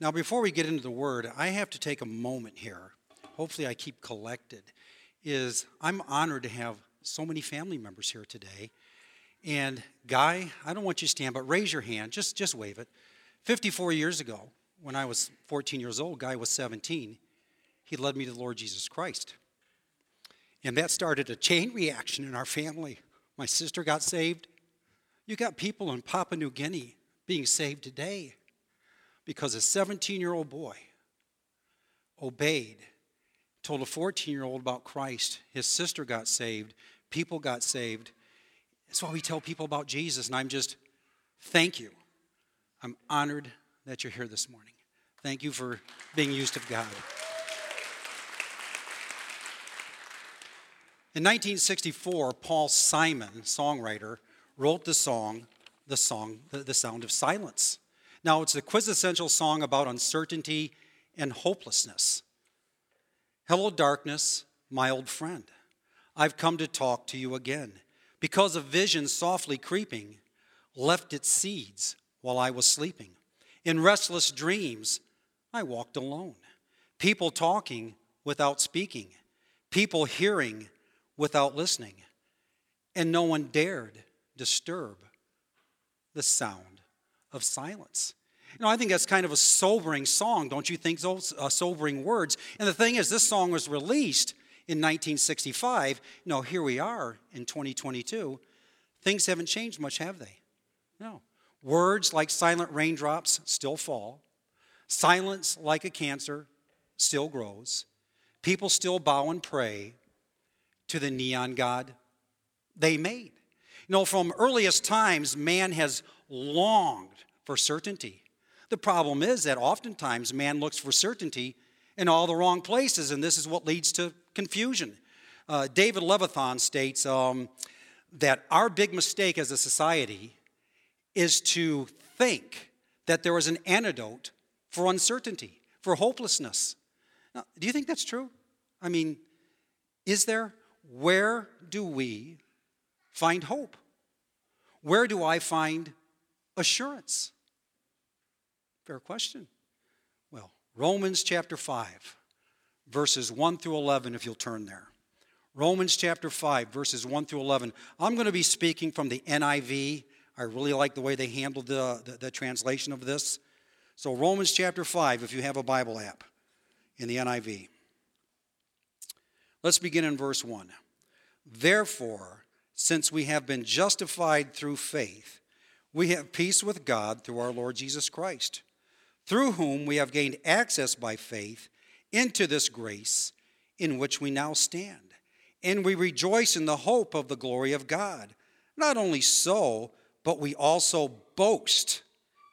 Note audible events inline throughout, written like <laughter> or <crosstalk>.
Now, before we get into the word, I have to take a moment here. Hopefully, I keep collected. Is I'm honored to have so many family members here today. And Guy, I don't want you to stand, but raise your hand. Just just wave it. 54 years ago, when I was 14 years old, Guy was 17. He led me to the Lord Jesus Christ. And that started a chain reaction in our family. My sister got saved. You got people in Papua New Guinea being saved today because a 17 year old boy obeyed, told a 14 year old about Christ. His sister got saved, people got saved. That's why we tell people about Jesus, and I'm just, thank you. I'm honored that you're here this morning. Thank you for being used of God. In 1964, Paul Simon, songwriter, wrote the song, the song, the, the Sound of Silence. Now, it's a quintessential song about uncertainty and hopelessness. Hello, darkness, my old friend. I've come to talk to you again because a vision softly creeping left its seeds while I was sleeping. In restless dreams, I walked alone. People talking without speaking, people hearing without listening, and no one dared disturb the sound of silence. You know, I think that's kind of a sobering song, don't you think? Those uh, sobering words. And the thing is, this song was released in 1965. You know, here we are in 2022. Things haven't changed much, have they? No. Words like silent raindrops still fall. Silence like a cancer still grows. People still bow and pray to the neon god they made. You know, from earliest times, man has longed for certainty. The problem is that oftentimes man looks for certainty in all the wrong places, and this is what leads to confusion. Uh, David Levithan states um, that our big mistake as a society is to think that there is an antidote for uncertainty, for hopelessness. Now, do you think that's true? I mean, is there? Where do we find hope? Where do I find assurance? Fair question. Well, Romans chapter 5, verses 1 through 11, if you'll turn there. Romans chapter 5, verses 1 through 11. I'm going to be speaking from the NIV. I really like the way they handled the, the, the translation of this. So, Romans chapter 5, if you have a Bible app in the NIV. Let's begin in verse 1. Therefore, since we have been justified through faith, we have peace with God through our Lord Jesus Christ, through whom we have gained access by faith into this grace in which we now stand. And we rejoice in the hope of the glory of God. Not only so, but we also boast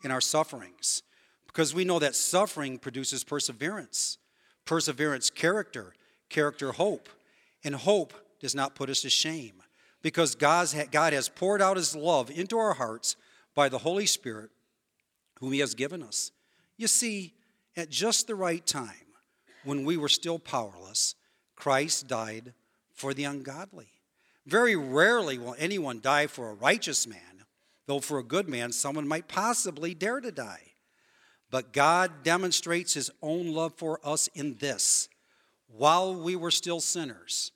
in our sufferings, because we know that suffering produces perseverance, perseverance, character, character, hope, and hope does not put us to shame because God has poured out his love into our hearts by the Holy Spirit, whom he has given us. You see, at just the right time, when we were still powerless, Christ died for the ungodly. Very rarely will anyone die for a righteous man, though for a good man, someone might possibly dare to die. But God demonstrates his own love for us in this while we were still sinners,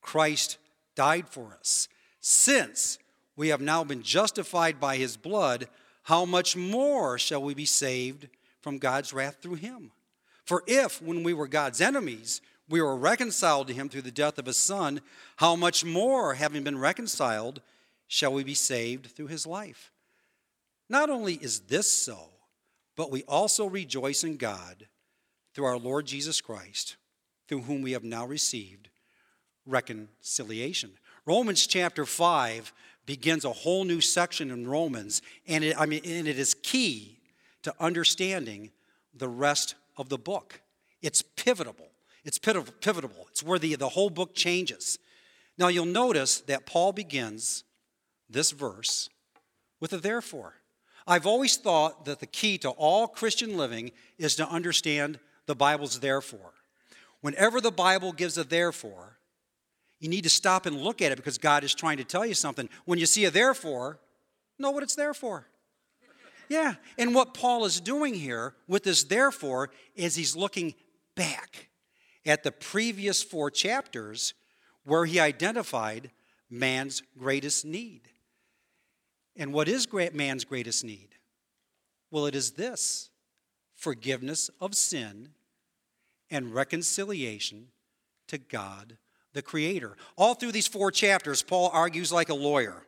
Christ died for us. Since we have now been justified by his blood, how much more shall we be saved from God's wrath through him? For if, when we were God's enemies, we were reconciled to him through the death of his son, how much more, having been reconciled, shall we be saved through his life? Not only is this so, but we also rejoice in God through our Lord Jesus Christ, through whom we have now received reconciliation. Romans chapter 5 begins a whole new section in Romans, and it, I mean, and it is key to understanding the rest of the book. It's pivotal. It's pivotal. It's where the, the whole book changes. Now, you'll notice that Paul begins this verse with a therefore. I've always thought that the key to all Christian living is to understand the Bible's therefore. Whenever the Bible gives a therefore, you need to stop and look at it because God is trying to tell you something. When you see a therefore, know what it's there for. Yeah, and what Paul is doing here with this therefore is he's looking back at the previous four chapters where he identified man's greatest need. And what is man's greatest need? Well, it is this forgiveness of sin and reconciliation to God the Creator. All through these four chapters, Paul argues like a lawyer,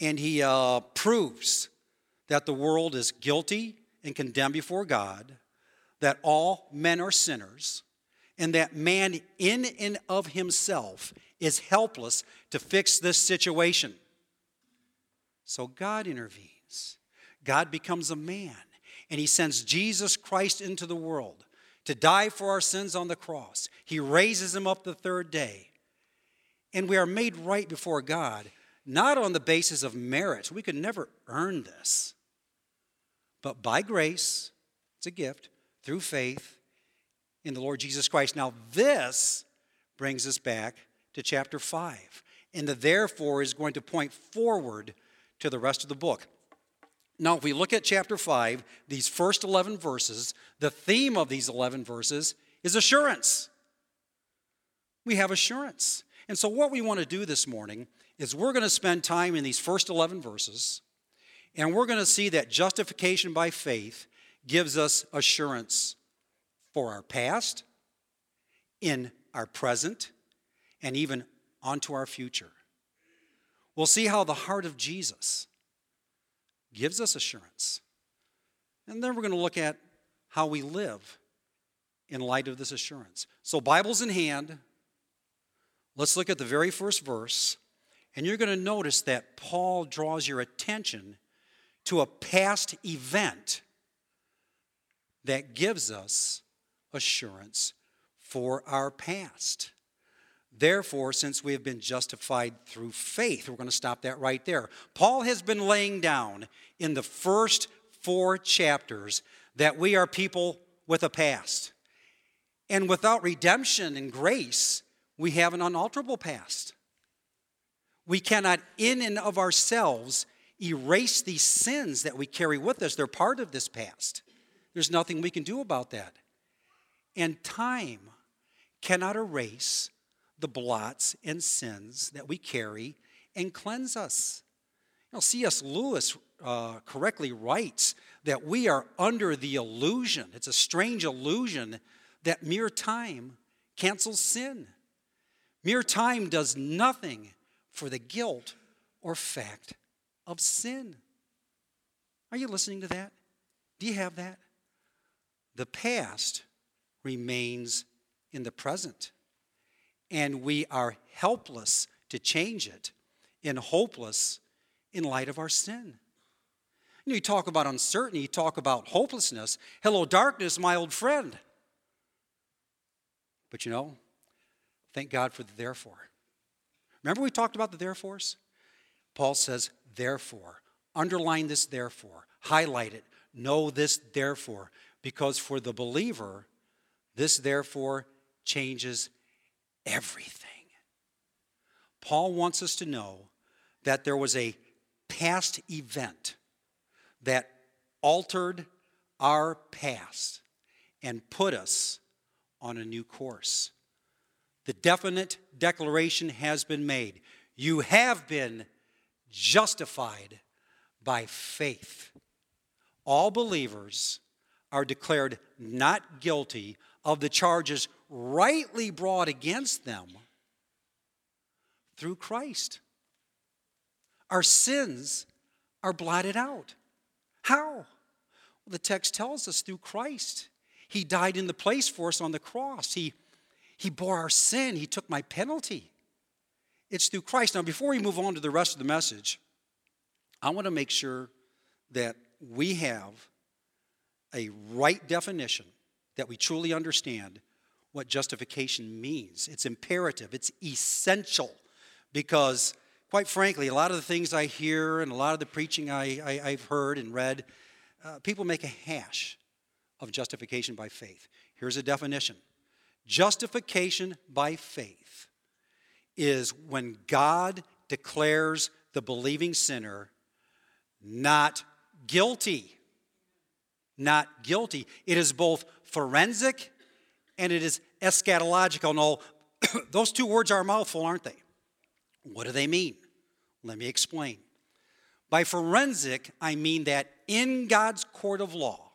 and he uh, proves that the world is guilty and condemned before God, that all men are sinners, and that man in and of himself is helpless to fix this situation. So God intervenes. God becomes a man, and he sends Jesus Christ into the world to die for our sins on the cross. He raises him up the third day. And we are made right before God, not on the basis of merit. We could never earn this. But by grace, it's a gift, through faith in the Lord Jesus Christ. Now, this brings us back to chapter 5. And the therefore is going to point forward to the rest of the book. Now, if we look at chapter 5, these first 11 verses, the theme of these 11 verses is assurance. We have assurance. And so, what we want to do this morning is we're going to spend time in these first 11 verses, and we're going to see that justification by faith gives us assurance for our past, in our present, and even onto our future. We'll see how the heart of Jesus gives us assurance. And then we're going to look at how we live in light of this assurance. So, Bibles in hand, let's look at the very first verse. And you're going to notice that Paul draws your attention to a past event that gives us assurance for our past. Therefore, since we have been justified through faith, we're going to stop that right there. Paul has been laying down in the first four chapters that we are people with a past. And without redemption and grace, we have an unalterable past. We cannot, in and of ourselves, erase these sins that we carry with us. They're part of this past. There's nothing we can do about that. And time cannot erase the blots and sins that we carry and cleanse us. Know, C.S. Lewis uh, correctly writes that we are under the illusion, it's a strange illusion, that mere time cancels sin. Mere time does nothing for the guilt or fact of sin. Are you listening to that? Do you have that? The past remains in the present and we are helpless to change it and hopeless in light of our sin. You, know, you talk about uncertainty, you talk about hopelessness. Hello, darkness, my old friend. But you know, thank God for the therefore. Remember we talked about the therefores? Paul says, therefore. Underline this therefore. Highlight it. Know this therefore. Because for the believer, this therefore changes everything. Paul wants us to know that there was a past event that altered our past and put us on a new course. The definite declaration has been made. You have been justified by faith. All believers are declared not guilty of the charges rightly brought against them through Christ. Our sins are blotted out. How? Well, the text tells us through Christ. He died in the place for us on the cross. He, he bore our sin, He took my penalty. It's through Christ. Now, before we move on to the rest of the message, I want to make sure that we have a right definition, that we truly understand what justification means. It's imperative, it's essential, because, quite frankly, a lot of the things I hear and a lot of the preaching I, have heard and read, uh, people make a hash of justification by faith. Here's a definition Justification by faith is when God declares the believing sinner not guilty not guilty. It is both forensic and it is eschatological. No, <coughs> those two words are a mouthful, aren't they? What do they mean? Let me explain. By forensic, I mean that in God's court of law,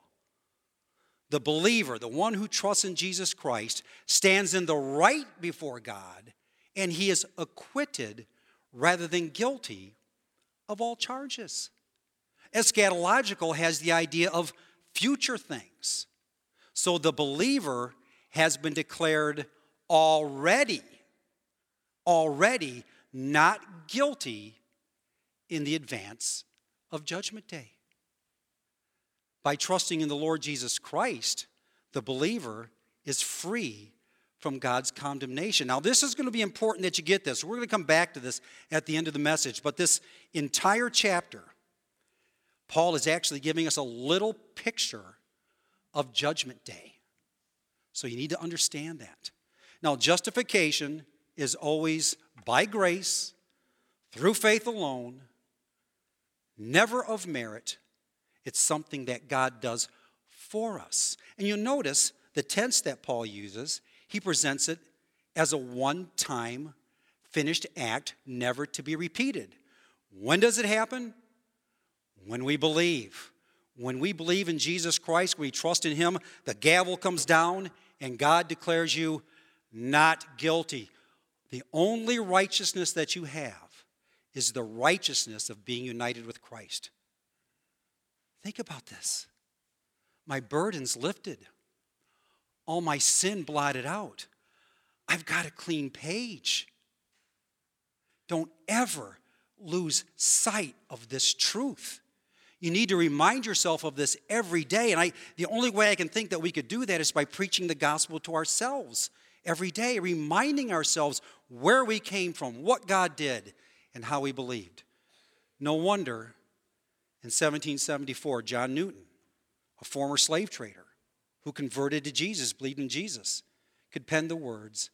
the believer, the one who trusts in Jesus Christ, stands in the right before God and he is acquitted rather than guilty of all charges. Eschatological has the idea of future things. So the believer has been declared already, already not guilty in the advance of Judgment Day. By trusting in the Lord Jesus Christ, the believer is free from God's condemnation. Now, this is going to be important that you get this. We're going to come back to this at the end of the message, but this entire chapter, Paul is actually giving us a little picture of Judgment Day. So you need to understand that. Now, justification is always by grace, through faith alone, never of merit. It's something that God does for us. And you'll notice the tense that Paul uses, he presents it as a one time finished act, never to be repeated. When does it happen? When we believe. When we believe in Jesus Christ, we trust in Him, the gavel comes down and God declares you not guilty. The only righteousness that you have is the righteousness of being united with Christ. Think about this. My burden's lifted, all my sin blotted out. I've got a clean page. Don't ever lose sight of this truth. You need to remind yourself of this every day. And I, the only way I can think that we could do that is by preaching the gospel to ourselves every day, reminding ourselves where we came from, what God did, and how we believed. No wonder in 1774, John Newton, a former slave trader who converted to Jesus, believed in Jesus, could pen the words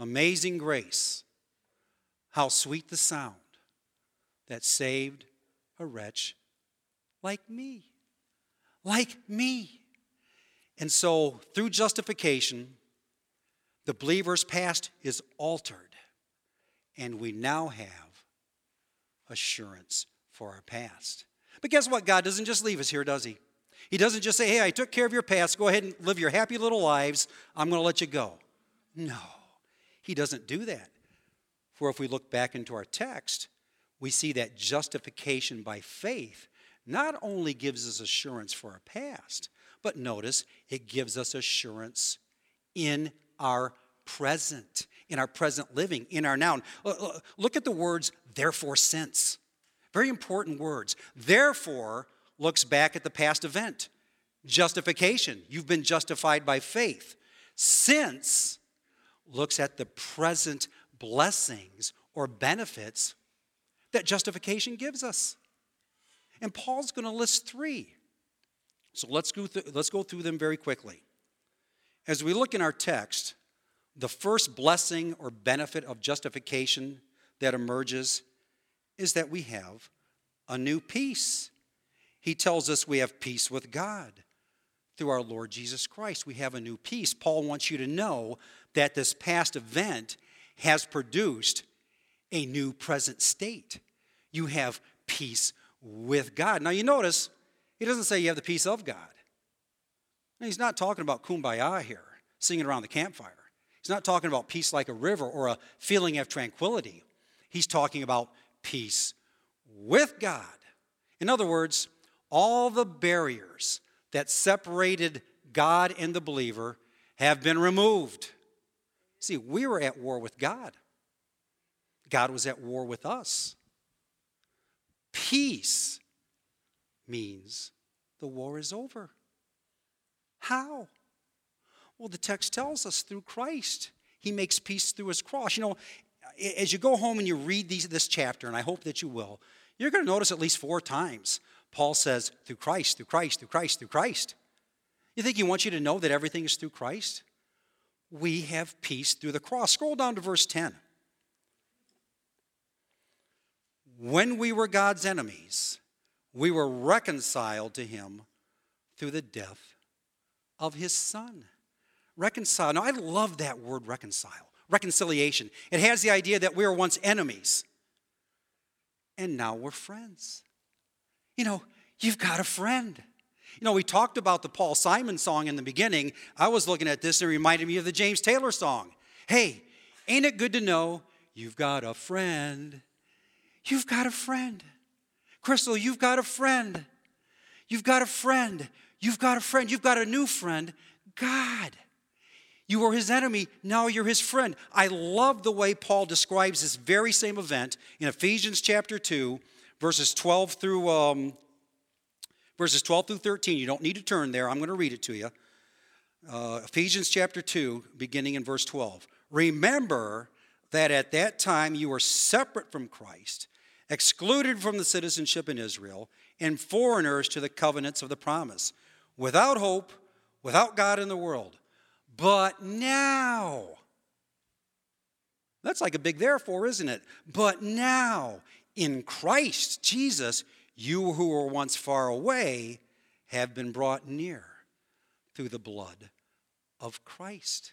Amazing grace, how sweet the sound that saved a wretch like me. Like me. And so, through justification, the believer's past is altered, and we now have assurance for our past. But guess what? God doesn't just leave us here, does He? He doesn't just say, Hey, I took care of your past. Go ahead and live your happy little lives. I'm going to let you go. No, He doesn't do that. For if we look back into our text, we see that justification by faith not only gives us assurance for our past, but notice it gives us assurance in our present, in our present living, in our now. Look at the words, therefore, since. Very important words. Therefore looks back at the past event. Justification, you've been justified by faith. Since looks at the present blessings or benefits that justification gives us. And Paul's going to list three. So let's go, th- let's go through them very quickly. As we look in our text, the first blessing or benefit of justification that emerges is that we have a new peace. He tells us we have peace with God through our Lord Jesus Christ. We have a new peace. Paul wants you to know that this past event has produced a new present state. You have peace with God. Now, you notice, he doesn't say you have the peace of God. he's not talking about kumbaya here, singing around the campfire. He's not talking about peace like a river or a feeling of tranquility. He's talking about peace with God. In other words, all the barriers that separated God and the believer have been removed. See, we were at war with God, God was at war with us. Peace means the war is over. How? Well, the text tells us through Christ. He makes peace through his cross. You know, as you go home and you read these, this chapter, and I hope that you will, you're going to notice at least four times Paul says, through Christ, through Christ, through Christ, through Christ. You think he wants you to know that everything is through Christ? We have peace through the cross. Scroll down to verse 10. When we were God's enemies, we were reconciled to him through the death of his son. Reconcile. Now, I love that word reconcile, reconciliation. It has the idea that we were once enemies, and now we're friends. You know, you've got a friend. You know, we talked about the Paul Simon song in the beginning. I was looking at this and it reminded me of the James Taylor song. Hey, ain't it good to know you've got a friend? You've got a friend. Crystal, you've got a friend. You've got a friend. You've got a friend. You've got a new friend, God. You were his enemy, now you're his friend. I love the way Paul describes this very same event in Ephesians chapter 2, verses 12 through um, verses 12 through 13. You don't need to turn there. I'm going to read it to you. Uh, Ephesians chapter 2, beginning in verse 12. Remember that at that time you were separate from Christ, excluded from the citizenship in Israel, and foreigners to the covenants of the promise, without hope, without God in the world. But now, that's like a big therefore, isn't it? But now, in Christ Jesus, you who were once far away have been brought near through the blood of Christ.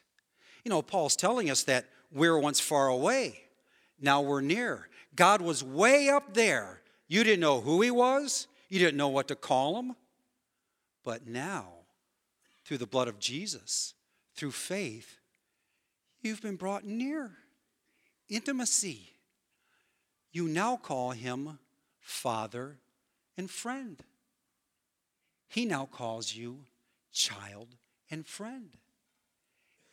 You know, Paul's telling us that we were once far away, now we're near. God was way up there. You didn't know who he was, you didn't know what to call him. But now, through the blood of Jesus, through faith, you've been brought near. Intimacy. You now call him Father and friend. He now calls you child and friend.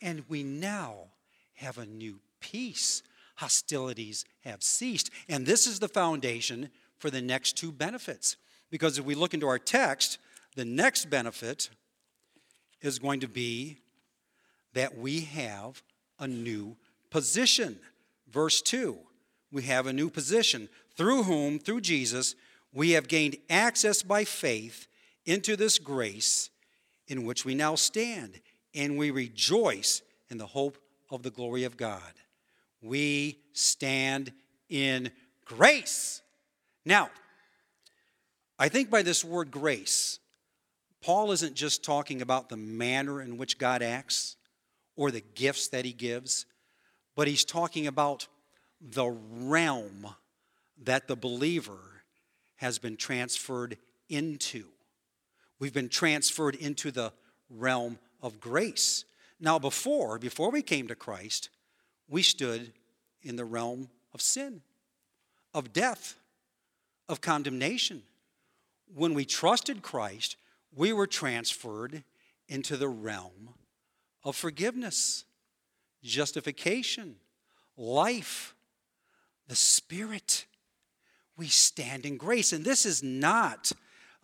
And we now have a new peace. Hostilities have ceased. And this is the foundation for the next two benefits. Because if we look into our text, the next benefit is going to be that we have a new position. Verse 2 we have a new position through whom, through Jesus, we have gained access by faith into this grace in which we now stand, and we rejoice in the hope of the glory of God. We stand in grace. Now, I think by this word grace, Paul isn't just talking about the manner in which God acts or the gifts that he gives, but he's talking about the realm that the believer has been transferred into. We've been transferred into the realm of grace. Now, before, before we came to Christ, we stood in the realm of sin, of death, of condemnation. When we trusted Christ, we were transferred into the realm of forgiveness, justification, life, the Spirit. We stand in grace. And this is not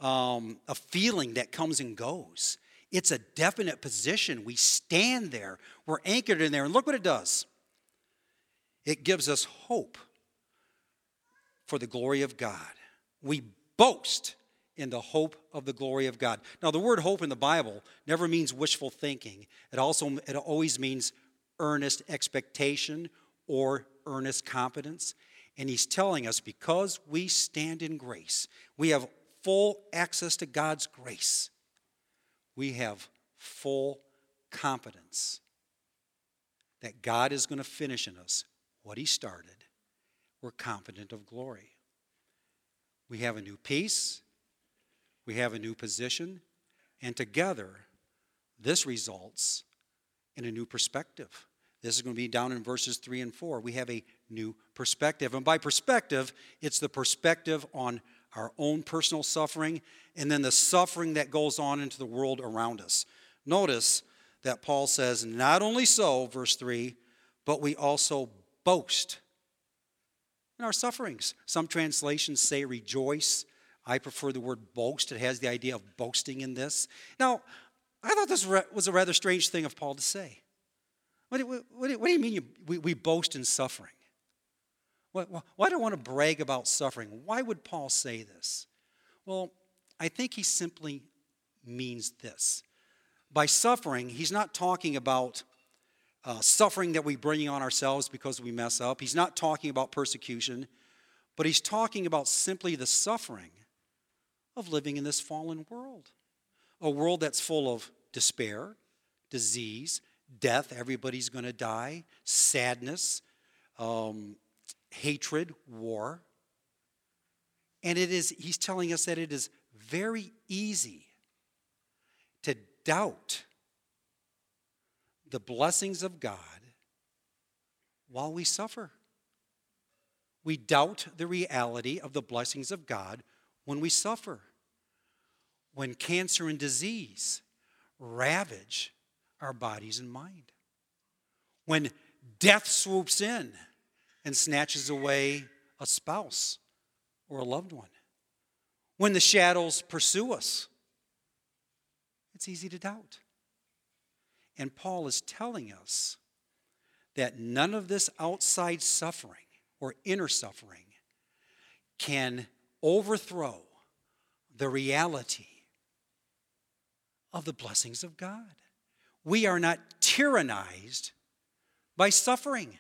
um, a feeling that comes and goes, it's a definite position. We stand there, we're anchored in there. And look what it does it gives us hope for the glory of God. We boast in the hope of the glory of God. Now, the word hope in the Bible never means wishful thinking. It also it always means earnest expectation or earnest confidence. And he's telling us because we stand in grace, we have full access to God's grace. We have full confidence that God is going to finish in us what he started. We're confident of glory. We have a new peace we have a new position, and together, this results in a new perspective. This is going to be down in verses 3 and 4. We have a new perspective. And by perspective, it's the perspective on our own personal suffering and then the suffering that goes on into the world around us. Notice that Paul says, Not only so, verse 3, but we also boast in our sufferings. Some translations say rejoice. I prefer the word boast. It has the idea of boasting in this. Now, I thought this was a rather strange thing of Paul to say. What do, what what do you mean you, we, we, boast in suffering? Why, why do I want to brag about suffering? Why would Paul say this? Well, I think he simply means this. By suffering, he's not talking about uh, suffering that we bring on ourselves because we mess up. He's not talking about persecution, but he's talking about simply the suffering of living in this fallen world. a world that's full of despair, disease, death, everybody's going to die, sadness, um, hatred, war. And it is, he's telling us that it is very easy to doubt the blessings of God while we suffer. We doubt the reality of the blessings of God when we suffer. When cancer and disease ravage our bodies and mind. When death swoops in and snatches away a spouse or a loved one. When the shadows pursue us, it's easy to doubt. And Paul is telling us that none of this outside suffering or inner suffering can overthrow the reality of the blessings of God. We are not tyrannized by suffering.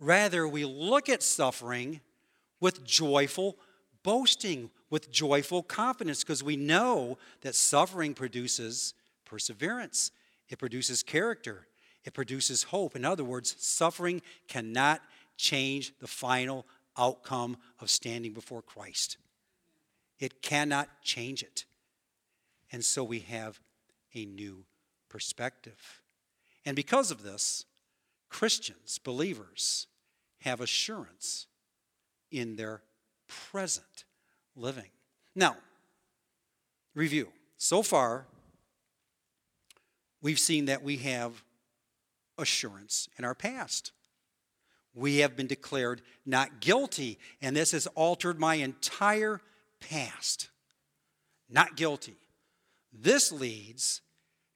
Rather, we look at suffering with joyful boasting, with joyful confidence, because we know that suffering produces perseverance, it produces character, it produces hope. In other words, suffering cannot change the final outcome of standing before Christ. It cannot change it. And so we have a new perspective. And because of this, Christians, believers, have assurance in their present living. Now, review. So far, we've seen that we have assurance in our past. We have been declared not guilty, and this has altered my entire past. Not guilty. This leads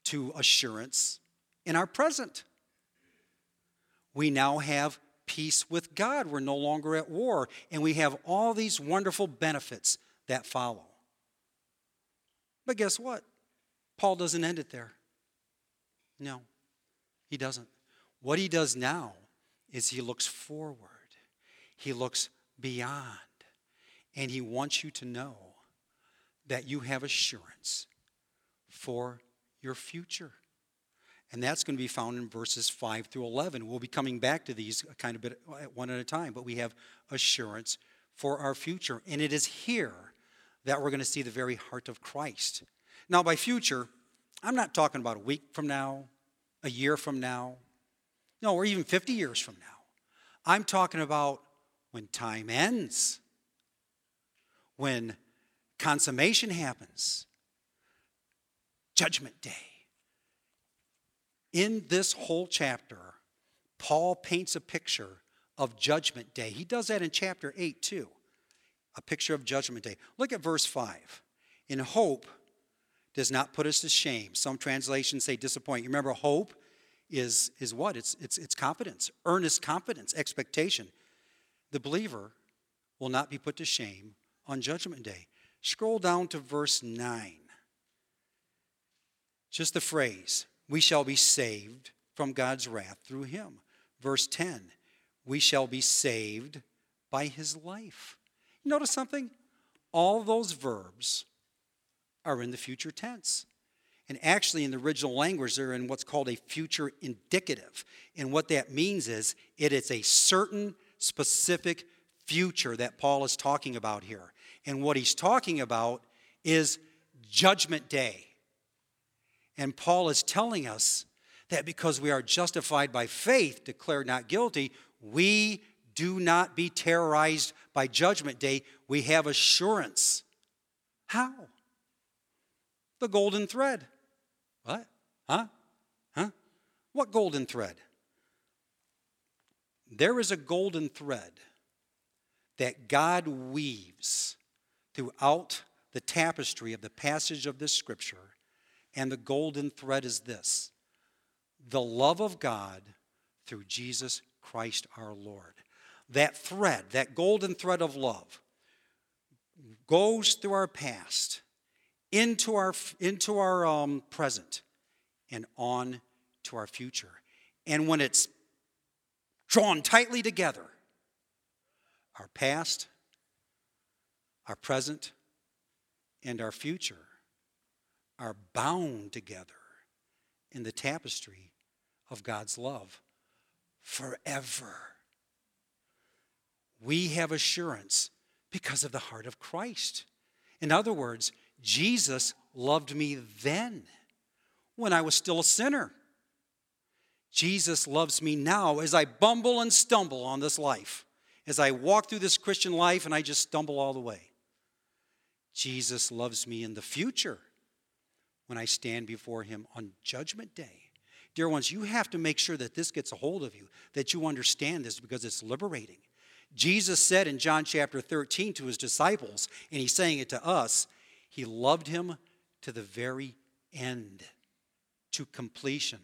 to assurance in our present. We now have peace with God. We're no longer at war, and we have all these wonderful benefits that follow. But guess what? Paul doesn't end it there. No, he doesn't. What he does now is he looks forward, he looks beyond, and he wants you to know that you have assurance for your future. And that's going to be found in verses 5 through 11. We'll be coming back to these kind of bit uh, one at a time, but we have assurance for our future. And it is here that we're going to see the very heart of Christ. Now, by future, I'm not talking about a week from now, a year from now, no, or even 50 years from now. I'm talking about when time ends, when consummation happens, Judgment Day. In this whole chapter, Paul paints a picture of Judgment Day. He does that in chapter 8 too. A picture of Judgment Day. Look at verse 5. In hope does not put us to shame. Some translations say disappoint. You remember, hope is, is what? It's, it's, it's confidence, earnest confidence, expectation. The believer will not be put to shame on Judgment Day. Scroll down to verse 9. Just the phrase, we shall be saved from God's wrath through him. Verse 10, we shall be saved by his life. Notice something? All those verbs are in the future tense. And actually, in the original language, they're in what's called a future indicative. And what that means is it is a certain specific future that Paul is talking about here. And what he's talking about is Judgment Day. And Paul is telling us that because we are justified by faith, declared not guilty, we do not be terrorized by judgment day. We have assurance. How? The golden thread. What? Huh? Huh? What golden thread? There is a golden thread that God weaves throughout the tapestry of the passage of this scripture and the golden thread is this the love of God through Jesus Christ our Lord. That thread, that golden thread of love, goes through our past, into our, into our um, present, and on to our future. And when it's drawn tightly together, our past, our present, and our future are bound together in the tapestry of God's love forever. We have assurance because of the heart of Christ. In other words, Jesus loved me then when I was still a sinner. Jesus loves me now as I bumble and stumble on this life, as I walk through this Christian life and I just stumble all the way. Jesus loves me in the future when I stand before him on Judgment Day. Dear ones, you have to make sure that this gets a hold of you, that you understand this because it's liberating. Jesus said in John chapter 13 to his disciples, and he's saying it to us, he loved him to the very end, to completion.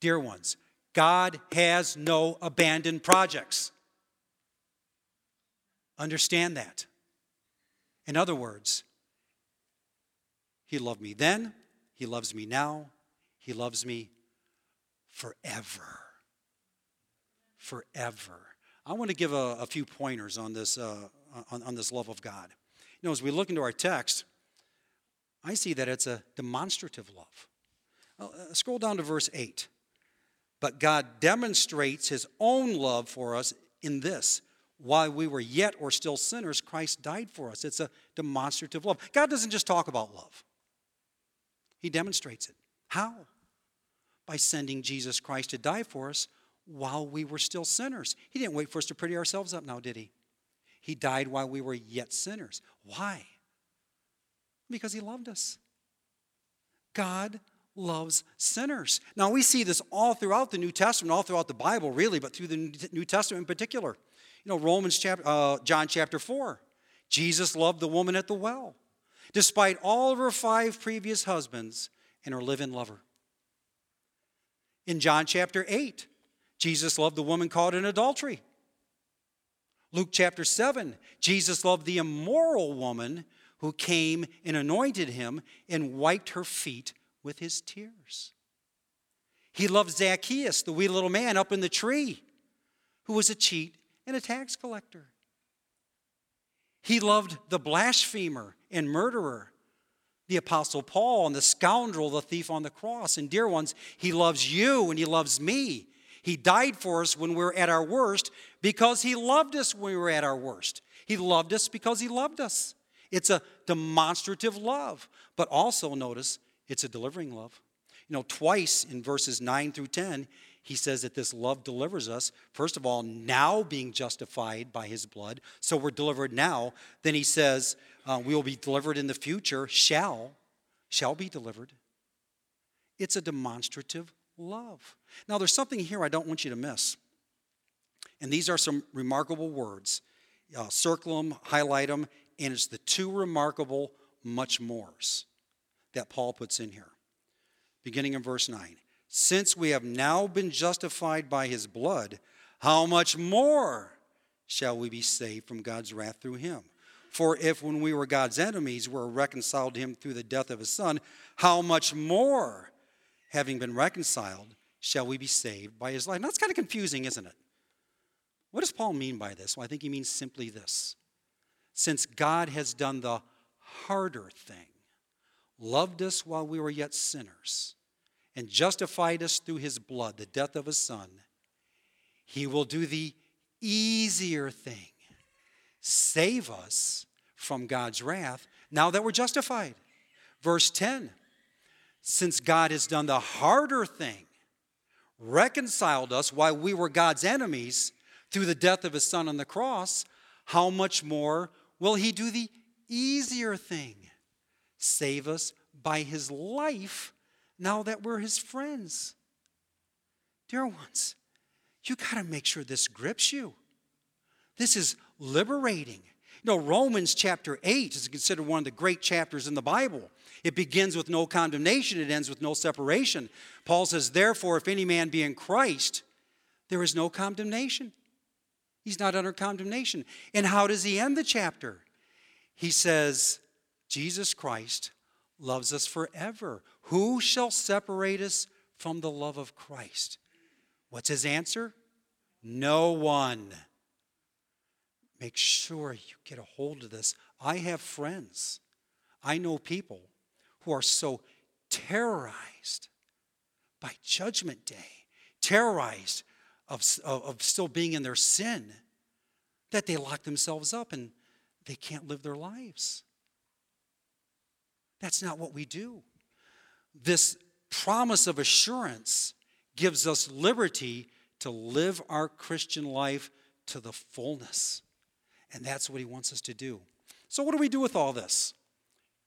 Dear ones, God has no abandoned projects. Understand that. In other words, He loved me then, He loves me now, He loves me forever. Forever. I want to give a, a few pointers on this, uh, on, on this love of God. You know, as we look into our text, I see that it's a demonstrative love. Uh, scroll down to verse 8. But God demonstrates his own love for us in this while we were yet or still sinners, Christ died for us. It's a demonstrative love. God doesn't just talk about love, He demonstrates it. How? By sending Jesus Christ to die for us while we were still sinners. He didn't wait for us to pretty ourselves up now, did He? He died while we were yet sinners. Why? Because He loved us. God loves sinners. Now, we see this all throughout the New Testament, all throughout the Bible, really, but through the New Testament in particular. You know, Romans chapter, uh, John chapter 4. Jesus loved the woman at the well, despite all of her five previous husbands and her live in lover. In John chapter 8, Jesus loved the woman caught in adultery. Luke chapter 7, Jesus loved the immoral woman who came and anointed him and wiped her feet with his tears. He loved Zacchaeus, the wee little man up in the tree, who was a cheat and a tax collector. He loved the blasphemer and murderer, the Apostle Paul, and the scoundrel, the thief on the cross. And, dear ones, He loves you and He loves me. He died for us when we were at our worst because He loved us when we were at our worst. He loved us because He loved us. It's a demonstrative love, but also notice it's a delivering love. You know, twice in verses 9 through 10, he says that this love delivers us, first of all, now being justified by his blood. So we're delivered now. Then he says, uh, we will be delivered in the future, shall, shall be delivered. It's a demonstrative love. Now, there's something here I don't want you to miss. And these are some remarkable words. Uh, circle them, highlight them, and it's the two remarkable much mores that Paul puts in here. Beginning in verse 9. Since we have now been justified by his blood, how much more shall we be saved from God's wrath through him? For if when we were God's enemies, we were reconciled to him through the death of his son, how much more, having been reconciled, shall we be saved by his life? Now, that's kind of confusing, isn't it? What does Paul mean by this? Well, I think he means simply this. Since God has done the harder thing, loved us while we were yet sinners, and justified us through his blood, the death of his son, he will do the easier thing save us from God's wrath now that we're justified. Verse 10 Since God has done the harder thing, reconciled us while we were God's enemies through the death of his son on the cross, how much more will he do the easier thing? Save us by his life now that we're his friends. Dear ones, you got to make sure this grips you. This is liberating. You know, Romans chapter 8 is considered one of the great chapters in the Bible. It begins with no condemnation, it ends with no separation. Paul says, Therefore, if any man be in Christ, there is no condemnation. He's not under condemnation. And how does he end the chapter? He says, Jesus Christ loves us forever. Who shall separate us from the love of Christ? What's his answer? No one. Make sure you get a hold of this. I have friends, I know people who are so terrorized by Judgment Day, terrorized of, of, still being in their sin, that they lock themselves up and they can't live their lives. That's not what we do. This promise of assurance gives us liberty to live our Christian life to the fullness. And that's what he wants us to do. So, what do we do with all this?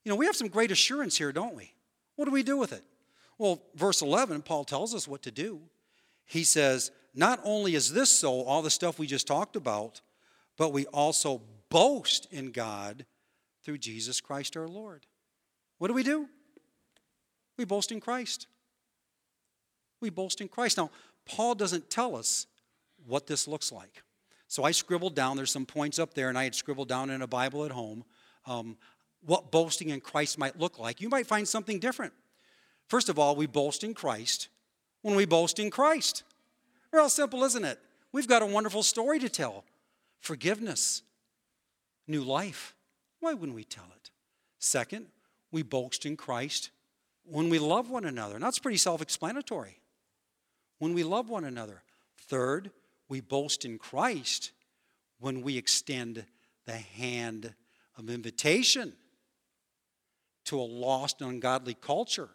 You know, we have some great assurance here, don't we? What do we do with it? Well, verse 11, Paul tells us what to do. He says, Not only is this so, all the stuff we just talked about, but we also boast in God through Jesus Christ our Lord. What do we do? We boast in Christ. We boast in Christ. Now, Paul doesn't tell us what this looks like. So I scribbled down, there's some points up there, and I had scribbled down in a Bible at home um, what boasting in Christ might look like. You might find something different. First of all, we boast in Christ when we boast in Christ. Real simple, isn't it? We've got a wonderful story to tell forgiveness, new life. Why wouldn't we tell it? Second, we boast in Christ when we love one another. And that's pretty self explanatory. When we love one another. Third, we boast in Christ when we extend the hand of invitation to a lost and ungodly culture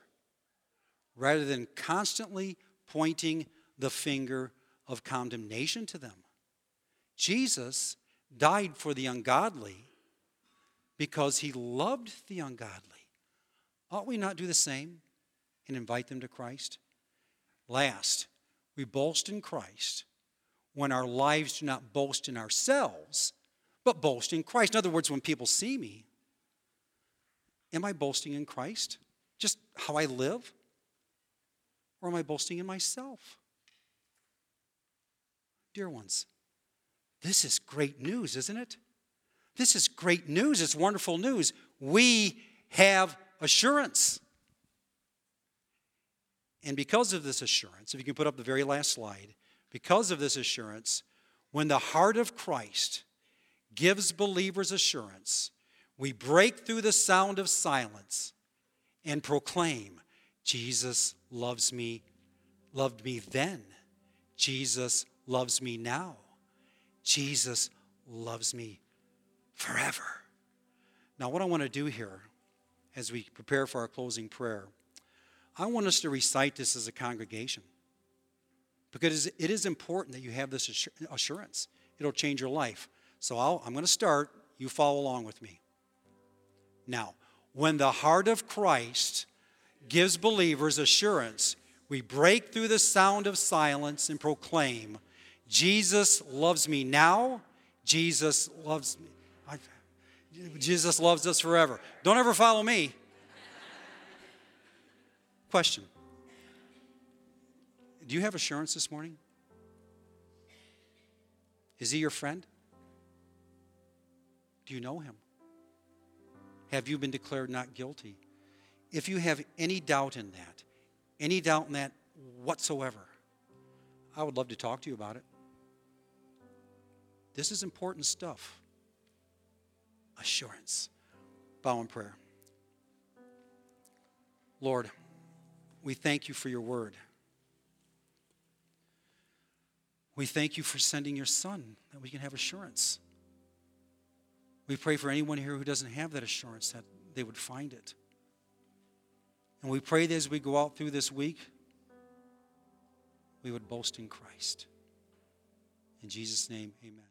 rather than constantly pointing the finger of condemnation to them. Jesus died for the ungodly because he loved the ungodly. Ought we not do the same and invite them to Christ? Last, we boast in Christ when our lives do not boast in ourselves, but boast in Christ. In other words, when people see me, am I boasting in Christ? Just how I live? Or am I boasting in myself? Dear ones, this is great news, isn't it? This is great news. It's wonderful news. We have assurance. And because of this assurance, if you can put up the very last slide, because of this assurance, when the heart of Christ gives believers assurance, we break through the sound of silence and proclaim, Jesus loves me, loved me then. Jesus loves me now. Jesus loves me forever. Now, what I want to do here as we prepare for our closing prayer, I want us to recite this as a congregation because it is important that you have this assurance. It'll change your life. So i am going to start. You follow along with me. Now, when the heart of Christ gives believers assurance, we break through the sound of silence and proclaim, Jesus loves me now. Jesus loves me. I, Jesus loves us forever. Don't ever follow me. Question Do you have assurance this morning? Is he your friend? Do you know him? Have you been declared not guilty? If you have any doubt in that, any doubt in that whatsoever, I would love to talk to you about it. This is important stuff. Assurance. Bow in prayer. Lord, we thank you for your word. We thank you for sending your son that we can have assurance. We pray for anyone here who doesn't have that assurance that they would find it. And we pray that as we go out through this week, we would boast in Christ. In Jesus' name, amen.